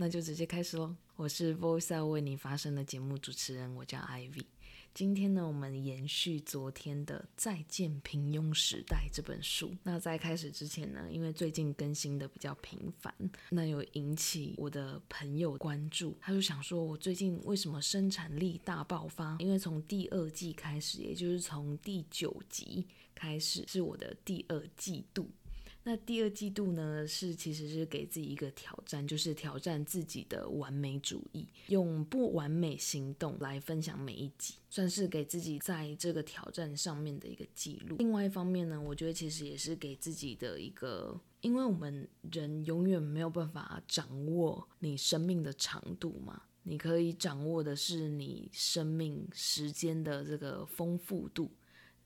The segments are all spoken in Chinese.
那就直接开始喽。我是 Voice 为你发声的节目主持人，我叫 Ivy。今天呢，我们延续昨天的《再见平庸时代》这本书。那在开始之前呢，因为最近更新的比较频繁，那有引起我的朋友关注，他就想说，我最近为什么生产力大爆发？因为从第二季开始，也就是从第九集开始，是我的第二季度。那第二季度呢，是其实是给自己一个挑战，就是挑战自己的完美主义，用不完美行动来分享每一集，算是给自己在这个挑战上面的一个记录。另外一方面呢，我觉得其实也是给自己的一个，因为我们人永远没有办法掌握你生命的长度嘛，你可以掌握的是你生命时间的这个丰富度。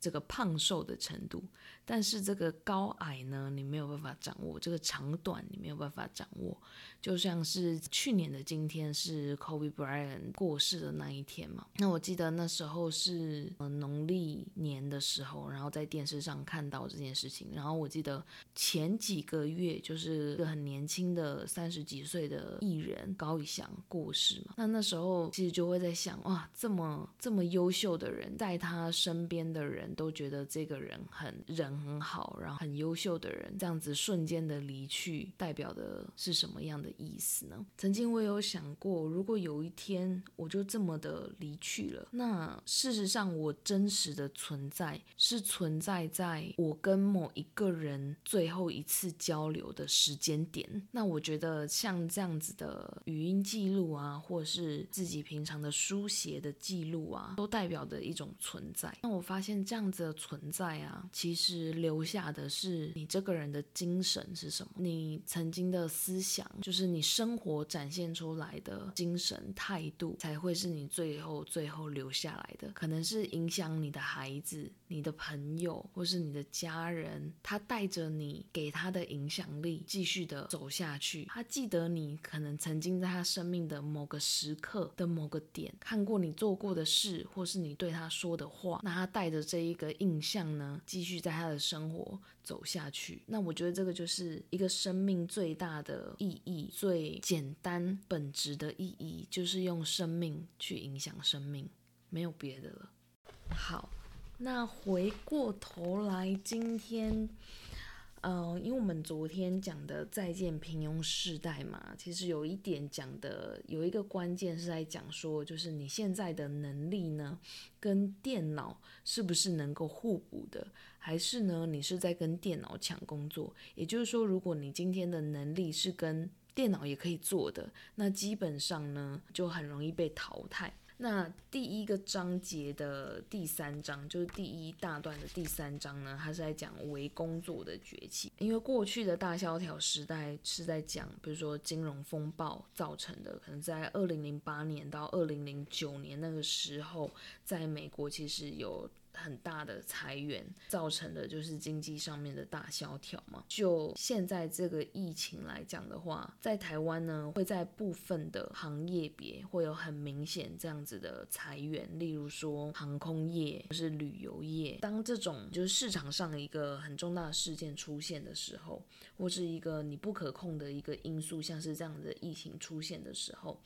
这个胖瘦的程度，但是这个高矮呢，你没有办法掌握；这个长短你没有办法掌握。就像是去年的今天是 Kobe Bryant 过世的那一天嘛，那我记得那时候是农历年的时候，然后在电视上看到这件事情。然后我记得前几个月就是一个很年轻的三十几岁的艺人高以翔过世嘛，那那时候其实就会在想，哇，这么这么优秀的人，在他身边的人。都觉得这个人很人很好，然后很优秀的人，这样子瞬间的离去，代表的是什么样的意思呢？曾经我有想过，如果有一天我就这么的离去了，那事实上我真实的存在是存在在我跟某一个人最后一次交流的时间点。那我觉得像这样子的语音记录啊，或是自己平常的书写的记录啊，都代表的一种存在。那我发现这样。样子的存在啊，其实留下的是你这个人的精神是什么？你曾经的思想，就是你生活展现出来的精神态度，才会是你最后最后留下来的。可能是影响你的孩子、你的朋友，或是你的家人，他带着你给他的影响力，继续的走下去。他记得你可能曾经在他生命的某个时刻的某个点，看过你做过的事，或是你对他说的话，那他带着这一。一个印象呢，继续在他的生活走下去。那我觉得这个就是一个生命最大的意义，最简单本质的意义，就是用生命去影响生命，没有别的了。好，那回过头来，今天。嗯、因为我们昨天讲的再见平庸世代嘛，其实有一点讲的有一个关键是在讲说，就是你现在的能力呢，跟电脑是不是能够互补的，还是呢，你是在跟电脑抢工作？也就是说，如果你今天的能力是跟电脑也可以做的，那基本上呢，就很容易被淘汰。那第一个章节的第三章，就是第一大段的第三章呢，它是在讲为工作的崛起。因为过去的大萧条时代是在讲，比如说金融风暴造成的，可能在二零零八年到二零零九年那个时候，在美国其实有。很大的裁员造成的就是经济上面的大萧条嘛。就现在这个疫情来讲的话，在台湾呢，会在部分的行业别会有很明显这样子的裁员，例如说航空业或是旅游业。当这种就是市场上一个很重大的事件出现的时候，或是一个你不可控的一个因素，像是这样子的疫情出现的时候。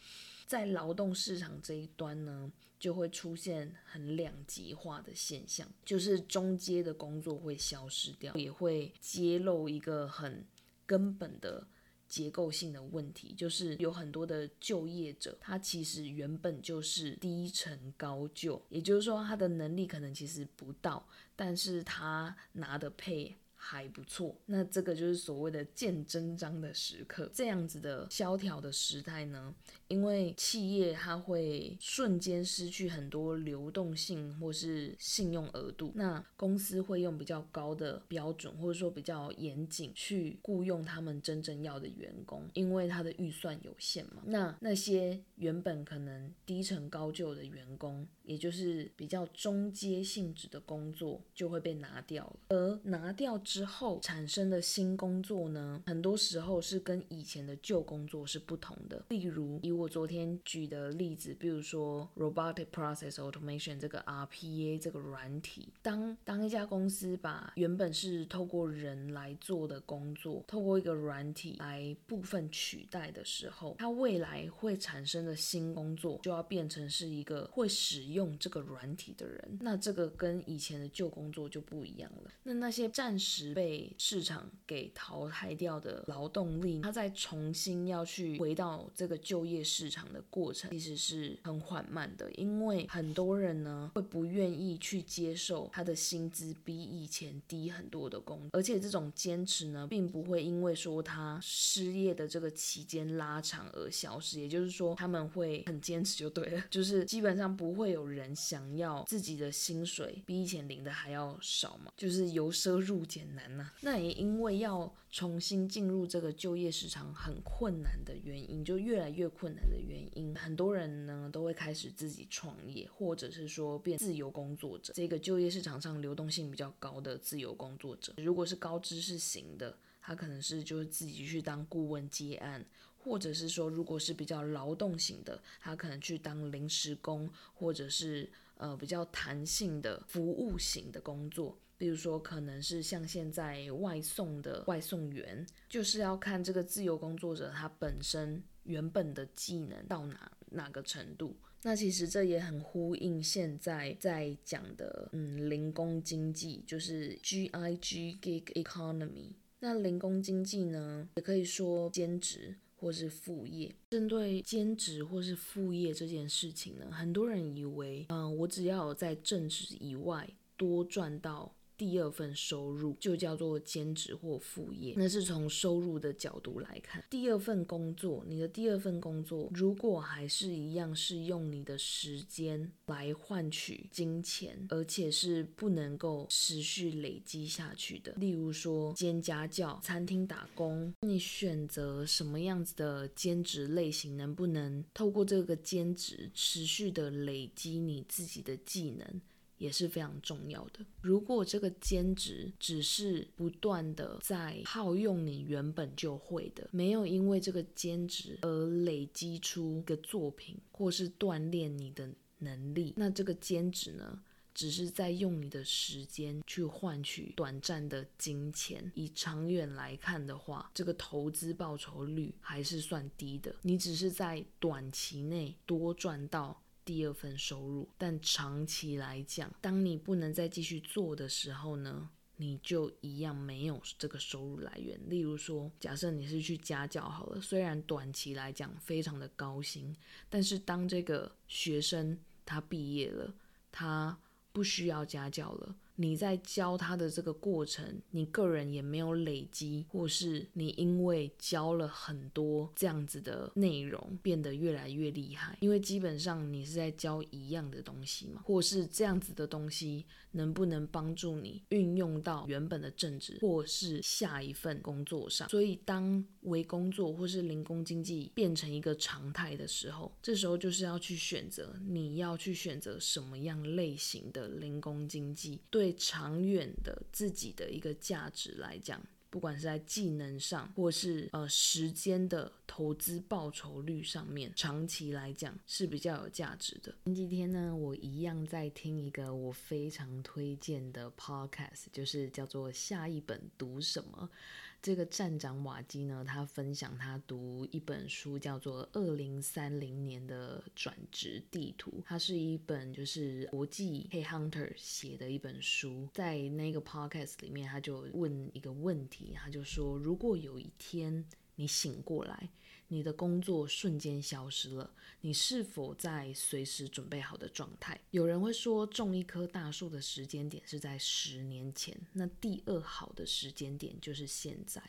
在劳动市场这一端呢，就会出现很两极化的现象，就是中阶的工作会消失掉，也会揭露一个很根本的结构性的问题，就是有很多的就业者，他其实原本就是低成高就，也就是说他的能力可能其实不到，但是他拿的配。还不错，那这个就是所谓的见真章的时刻。这样子的萧条的时代呢，因为企业它会瞬间失去很多流动性或是信用额度，那公司会用比较高的标准或者说比较严谨去雇佣他们真正要的员工，因为他的预算有限嘛。那那些原本可能低成高就的员工，也就是比较中阶性质的工作就会被拿掉了，而拿掉之后产生的新工作呢，很多时候是跟以前的旧工作是不同的。例如，以我昨天举的例子，比如说 Robotic Process Automation 这个 RPA 这个软体，当当一家公司把原本是透过人来做的工作，透过一个软体来部分取代的时候，它未来会产生的新工作就要变成是一个会使用这个软体的人。那这个跟以前的旧工作就不一样了。那那些暂时被市场给淘汰掉的劳动力，他再重新要去回到这个就业市场的过程，其实是很缓慢的，因为很多人呢会不愿意去接受他的薪资比以前低很多的工，而且这种坚持呢，并不会因为说他失业的这个期间拉长而消失，也就是说他们会很坚持就对了，就是基本上不会有人想要自己的薪水比以前领的还要少嘛，就是由奢入俭难呐、那也因为要重新进入这个就业市场很困难的原因，就越来越困难的原因，很多人呢都会开始自己创业，或者是说变自由工作者。这个就业市场上流动性比较高的自由工作者，如果是高知识型的，他可能是就是自己去当顾问接案，或者是说如果是比较劳动型的，他可能去当临时工，或者是呃比较弹性的服务型的工作。比如说，可能是像现在外送的外送员，就是要看这个自由工作者他本身原本的技能到哪哪个程度。那其实这也很呼应现在在讲的，嗯，零工经济，就是 GIG Gig Economy。那零工经济呢，也可以说兼职或是副业。针对兼职或是副业这件事情呢，很多人以为，嗯，我只要在正职以外多赚到。第二份收入就叫做兼职或副业，那是从收入的角度来看。第二份工作，你的第二份工作如果还是一样是用你的时间来换取金钱，而且是不能够持续累积下去的，例如说兼家教、餐厅打工，你选择什么样子的兼职类型，能不能透过这个兼职持续的累积你自己的技能？也是非常重要的。如果这个兼职只是不断的在耗用你原本就会的，没有因为这个兼职而累积出一个作品，或是锻炼你的能力，那这个兼职呢，只是在用你的时间去换取短暂的金钱。以长远来看的话，这个投资报酬率还是算低的。你只是在短期内多赚到。第二份收入，但长期来讲，当你不能再继续做的时候呢，你就一样没有这个收入来源。例如说，假设你是去家教好了，虽然短期来讲非常的高薪，但是当这个学生他毕业了，他不需要家教了。你在教他的这个过程，你个人也没有累积，或是你因为教了很多这样子的内容，变得越来越厉害。因为基本上你是在教一样的东西嘛，或是这样子的东西能不能帮助你运用到原本的正职，或是下一份工作上？所以当微工作或是零工经济变成一个常态的时候，这时候就是要去选择，你要去选择什么样类型的零工经济，对。对长远的自己的一个价值来讲，不管是在技能上，或是呃时间的投资报酬率上面，长期来讲是比较有价值的。前几天呢，我一样在听一个我非常推荐的 podcast，就是叫做《下一本读什么》。这个站长瓦基呢，他分享他读一本书，叫做《二零三零年的转职地图》。它是一本就是国际黑 hunter 写的一本书。在那个 podcast 里面，他就问一个问题，他就说：如果有一天你醒过来，你的工作瞬间消失了，你是否在随时准备好的状态？有人会说，种一棵大树的时间点是在十年前，那第二好的时间点就是现在。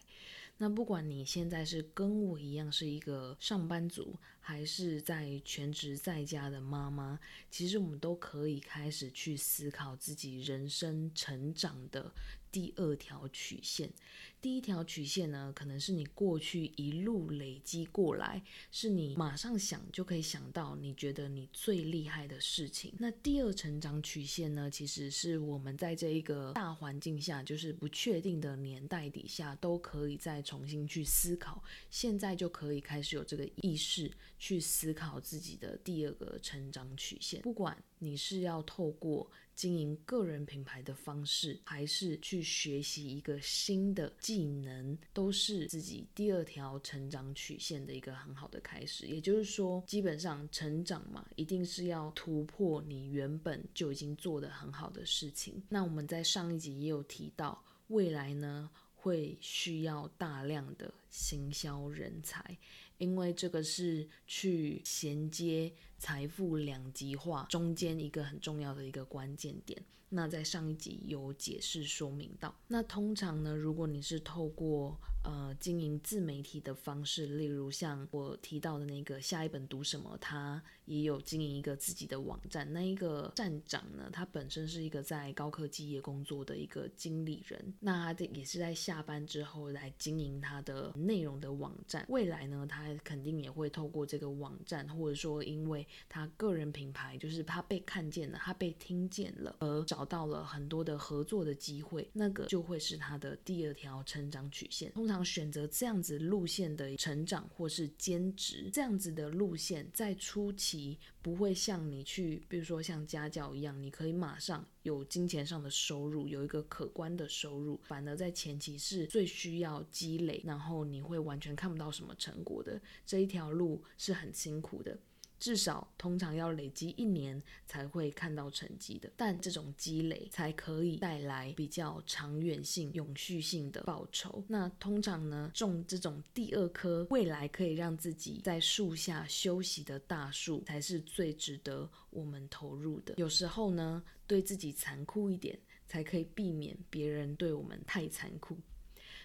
那不管你现在是跟我一样是一个上班族，还是在全职在家的妈妈，其实我们都可以开始去思考自己人生成长的第二条曲线。第一条曲线呢，可能是你过去一路累积过来，是你马上想就可以想到，你觉得你最厉害的事情。那第二成长曲线呢，其实是我们在这一个大环境下，就是不确定的年代底下，都可以再重新去思考，现在就可以开始有这个意识去思考自己的第二个成长曲线。不管你是要透过经营个人品牌的方式，还是去学习一个新的技能，都是自己第二条成长曲线的一个很好的开始。也就是说，基本上成长嘛，一定是要突破你原本就已经做得很好的事情。那我们在上一集也有提到，未来呢，会需要大量的行销人才，因为这个是去衔接。财富两极化中间一个很重要的一个关键点，那在上一集有解释说明到。那通常呢，如果你是透过呃经营自媒体的方式，例如像我提到的那个下一本读什么，他也有经营一个自己的网站。那一个站长呢，他本身是一个在高科技业工作的一个经理人，那他也是在下班之后来经营他的内容的网站。未来呢，他肯定也会透过这个网站，或者说因为他个人品牌就是他被看见了，他被听见了，而找到了很多的合作的机会，那个就会是他的第二条成长曲线。通常选择这样子路线的成长或是兼职这样子的路线，在初期不会像你去，比如说像家教一样，你可以马上有金钱上的收入，有一个可观的收入。反而在前期是最需要积累，然后你会完全看不到什么成果的，这一条路是很辛苦的。至少通常要累积一年才会看到成绩的，但这种积累才可以带来比较长远性、永续性的报酬。那通常呢，种这种第二棵未来可以让自己在树下休息的大树，才是最值得我们投入的。有时候呢，对自己残酷一点，才可以避免别人对我们太残酷。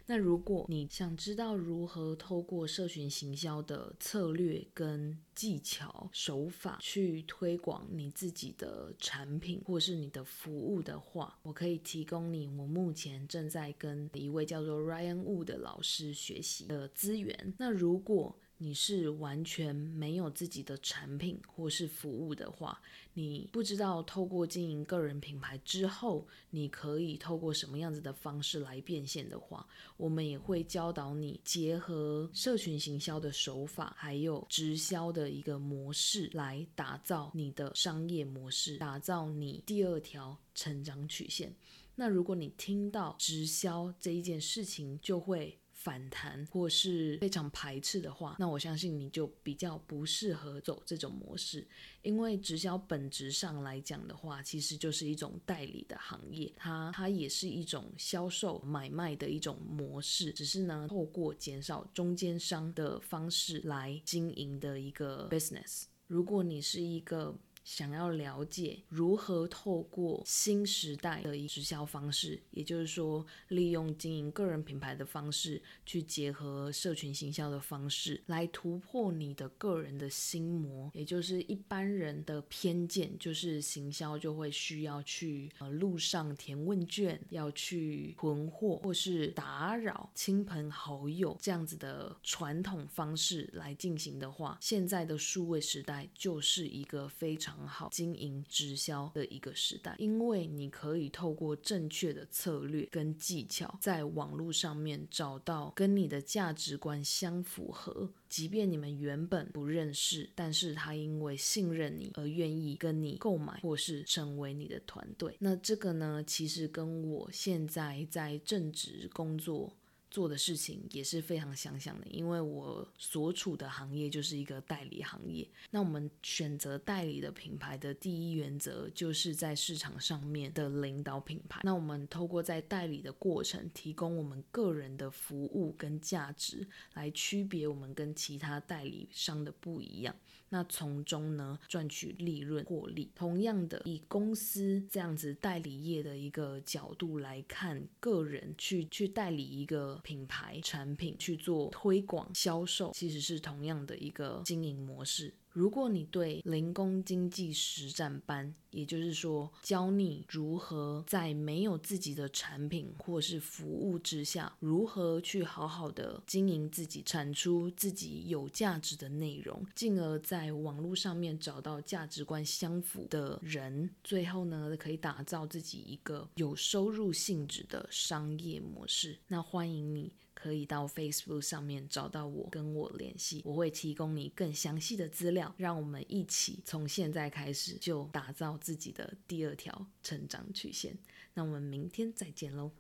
那如果你想知道如何透过社群行销的策略跟技巧手法去推广你自己的产品或是你的服务的话，我可以提供你我目前正在跟一位叫做 Ryan Wu 的老师学习的资源。那如果你是完全没有自己的产品或是服务的话，你不知道透过经营个人品牌之后，你可以透过什么样子的方式来变现的话，我们也会教导你结合社群行销的手法，还有直销的一个模式来打造你的商业模式，打造你第二条成长曲线。那如果你听到直销这一件事情，就会反弹或是非常排斥的话，那我相信你就比较不适合走这种模式，因为直销本质上来讲的话，其实就是一种代理的行业，它它也是一种销售买卖的一种模式，只是呢，透过减少中间商的方式来经营的一个 business。如果你是一个想要了解如何透过新时代的直销方式，也就是说，利用经营个人品牌的方式去结合社群行销的方式，来突破你的个人的心魔，也就是一般人的偏见，就是行销就会需要去呃路上填问卷，要去囤货或是打扰亲朋好友这样子的传统方式来进行的话，现在的数位时代就是一个非常很好经营直销的一个时代，因为你可以透过正确的策略跟技巧，在网络上面找到跟你的价值观相符合，即便你们原本不认识，但是他因为信任你而愿意跟你购买或是成为你的团队。那这个呢，其实跟我现在在正职工作。做的事情也是非常相像的，因为我所处的行业就是一个代理行业。那我们选择代理的品牌的第一原则，就是在市场上面的领导品牌。那我们透过在代理的过程，提供我们个人的服务跟价值，来区别我们跟其他代理商的不一样。那从中呢，赚取利润获利。同样的，以公司这样子代理业的一个角度来看，个人去去代理一个品牌产品去做推广销售，其实是同样的一个经营模式。如果你对零工经济实战班，也就是说教你如何在没有自己的产品或是服务之下，如何去好好的经营自己，产出自己有价值的内容，进而在网络上面找到价值观相符的人，最后呢，可以打造自己一个有收入性质的商业模式。那欢迎你。可以到 Facebook 上面找到我，跟我联系，我会提供你更详细的资料，让我们一起从现在开始就打造自己的第二条成长曲线。那我们明天再见喽。